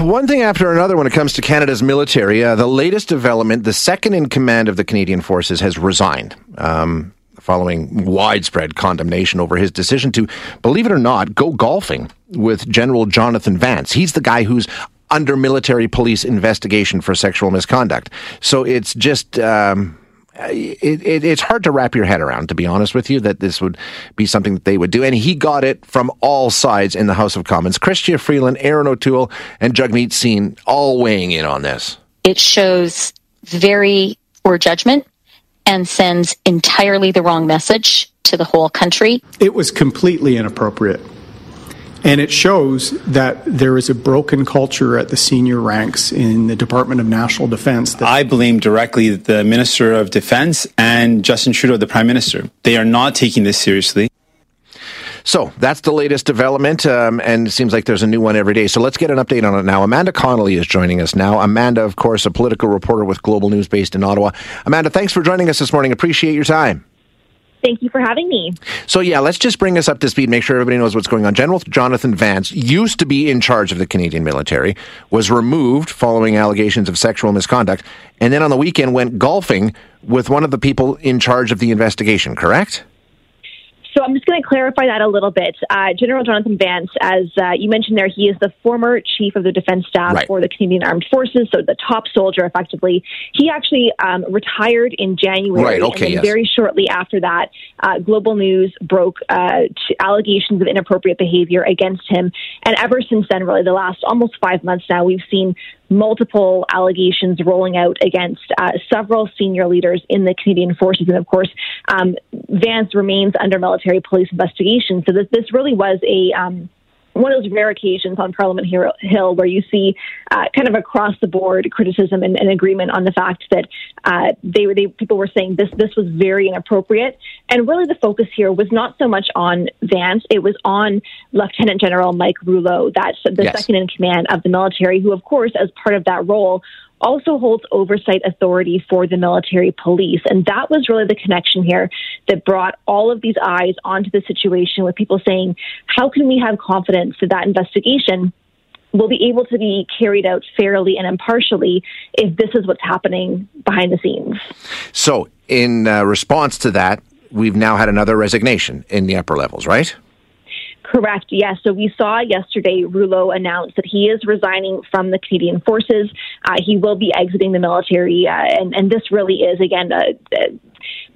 one thing after another when it comes to Canada's military. Uh, the latest development the second in command of the Canadian Forces has resigned. Um, following widespread condemnation over his decision to, believe it or not, go golfing with General Jonathan Vance. He's the guy who's under military police investigation for sexual misconduct. So it's just. Um, it, it, it's hard to wrap your head around, to be honest with you, that this would be something that they would do. And he got it from all sides in the House of Commons. Chrystia Freeland, Erin O'Toole, and Jagmeet Singh all weighing in on this. It shows very poor judgment and sends entirely the wrong message to the whole country. It was completely inappropriate. And it shows that there is a broken culture at the senior ranks in the Department of National Defense. That- I blame directly the Minister of Defense and Justin Trudeau, the Prime Minister. They are not taking this seriously. So that's the latest development, um, and it seems like there's a new one every day. So let's get an update on it now. Amanda Connolly is joining us now. Amanda, of course, a political reporter with Global News based in Ottawa. Amanda, thanks for joining us this morning. Appreciate your time. Thank you for having me. So, yeah, let's just bring us up to speed, make sure everybody knows what's going on. General Jonathan Vance used to be in charge of the Canadian military, was removed following allegations of sexual misconduct, and then on the weekend went golfing with one of the people in charge of the investigation, correct? So I'm just going to clarify that a little bit. Uh, General Jonathan Vance, as uh, you mentioned there, he is the former chief of the defense staff Right. for the Canadian Armed Forces, so the top soldier, effectively. He actually um, retired in January, Right, okay, and yes. very shortly after that, uh, Global News broke uh, allegations of inappropriate behavior against him. And ever since then, really, the last almost five months now, we've seen multiple allegations rolling out against uh, several senior leaders in the Canadian Forces. And of course, um, Vance remains under military police investigation. So this, this really was a. Um, one of those rare occasions on Parliament Hill where you see uh, kind of across the board criticism and, and agreement on the fact that uh, they were they people were saying this this was very inappropriate and really the focus here was not so much on Vance it was on Lieutenant General Mike Rouleau that's the Yes. second in command of the military who of course as part of that role also holds oversight authority for the military police. And that was really the connection here that brought all of these eyes onto the situation with people saying, how can we have confidence that that investigation will be able to be carried out fairly and impartially if this is what's happening behind the scenes? So, in uh, response to that, we've now had another resignation in the upper levels, right? Correct. Yes. So we saw yesterday Rouleau announce that he is resigning from the Canadian Forces. Uh, he will be exiting the military, uh, and and this really is again a, a,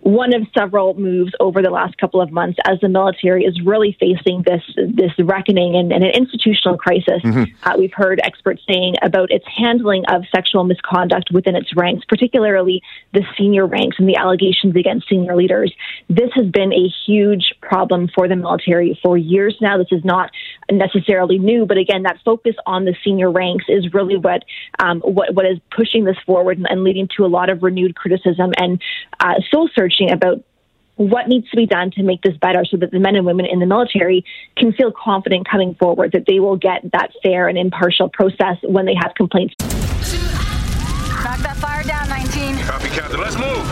one of several moves over the last couple of months as the military is really facing this this reckoning and, and an institutional crisis. Uh, we've heard experts saying about its handling of sexual misconduct within its ranks, particularly the senior ranks and the allegations against senior leaders. This has been a huge problem for the military for years now. This is not necessarily new, but again, that focus on the senior ranks is really what um, what, what is pushing this forward and, and leading to a lot of renewed criticism and uh, soul searching about what needs to be done to make this better so that the men and women in the military can feel confident coming forward that they will get that fair and impartial process when they have complaints. Knock that fire down, 19. Copy, Captain. Let's move.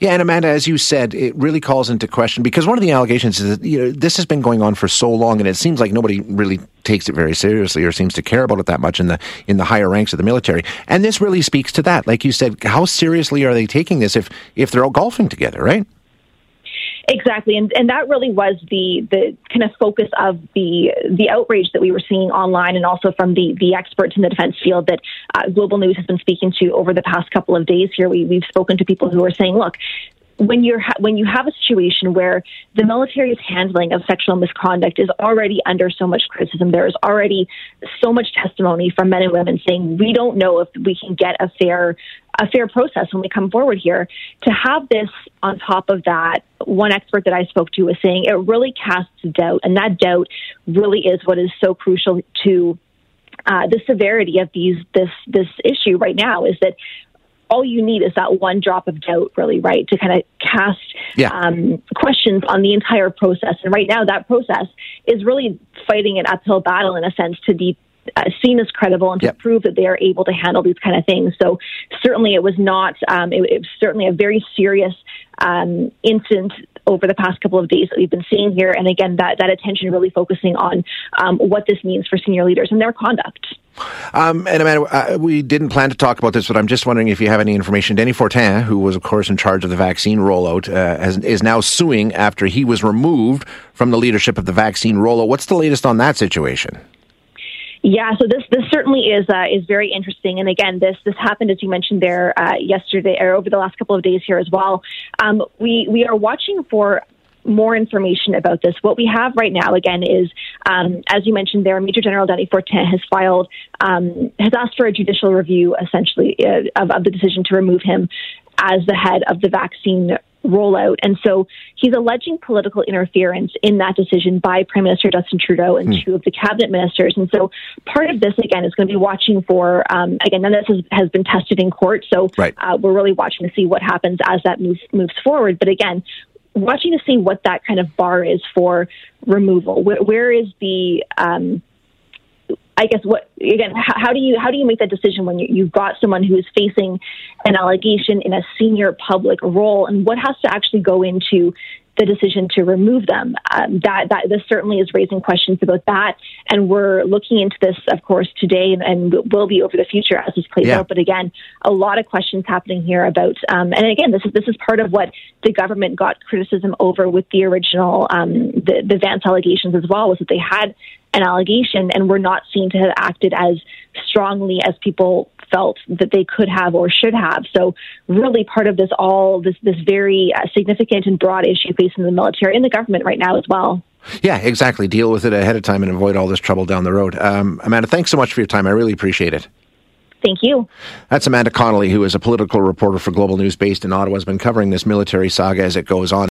Yeah, and Amanda, as you said, it really calls into question because one of the allegations is that you know this has been going on for so long, and it seems like nobody really takes it very seriously or seems to care about it that much in the in the higher ranks of the military. And this really speaks to that. Like you said, how seriously are they taking this if if they're all golfing together, right? Exactly, and and that really was the the kind of focus of the the outrage that we were seeing online, and also from the the experts in the defense field that uh, Global News has been speaking to over the past couple of days. Here, we we've spoken to people who are saying, look. When you're ha- when you have a situation where the military's handling of sexual misconduct is already under so much criticism, there is already so much testimony from men and women saying we don't know if we can get a fair a fair process when we come forward here. To have this on top of that, one expert that I spoke to was saying it really casts doubt, and that doubt really is what is so crucial to uh, the severity of these this this issue right now. Is that all you need is that one drop of doubt, really, right, to kind of cast Yeah. um, questions on the entire process. And right now, that process is really fighting an uphill battle in a sense to be uh, seen as credible and to Yep. prove that they are able to handle these kind of things. So certainly, it was not. Um, it, it was certainly a very serious um, incident over the past couple of days that we've been seeing here. And again, that that attention really focusing on um, what this means for senior leaders and their conduct. Um, and Amanda, uh, we didn't plan to talk about this, but I'm just wondering if you have any information. Denny Fortin, who was, of course, in charge of the vaccine rollout, uh, has, is now suing after he was removed from the leadership of the vaccine rollout. What's the latest on that situation? Yeah, so this this certainly is uh, is very interesting, and again, this this happened as you mentioned there uh, yesterday or over the last couple of days here as well. Um, we we are watching for more information about this. What we have right now, again, is um, as you mentioned there, Major General Dany Fortin has filed um, has asked for a judicial review, essentially, uh, of, of the decision to remove him as the head of the vaccine rollout. And so he's alleging political interference in that decision by Prime Minister Justin Trudeau and two of the cabinet ministers. And so part of this, again, is going to be watching for, um, again, none of this has, has been tested in court. So Right. uh, we're really watching to see what happens as that moves, moves forward. But again, watching to see what that kind of bar is for removal. Where, where is the, um, I guess what again? How, how do you how do you make that decision when you, you've got someone who is facing an allegation in a senior public role, and what has to actually go into the decision to remove them? Um, that that this certainly is raising questions about that, and we're looking into this, of course, today, and, and will be over the future as this plays Yeah. out. But again, a lot of questions happening here about, um, and again, this is this is part of what the government got criticism over with the original um, the the Vance allegations as well, was that they had an allegation and were not seen to have acted as strongly as people felt that they could have or should have. So, really, part of this all this this very uh, significant and broad issue facing the military and the government right now as well. Yeah, exactly. Deal with it ahead of time and avoid all this trouble down the road. Um, Amanda, thanks so much for your time. I really appreciate it. Thank you. That's Amanda Connolly, who is a political reporter for Global News based in Ottawa, has been covering this military saga as it goes on.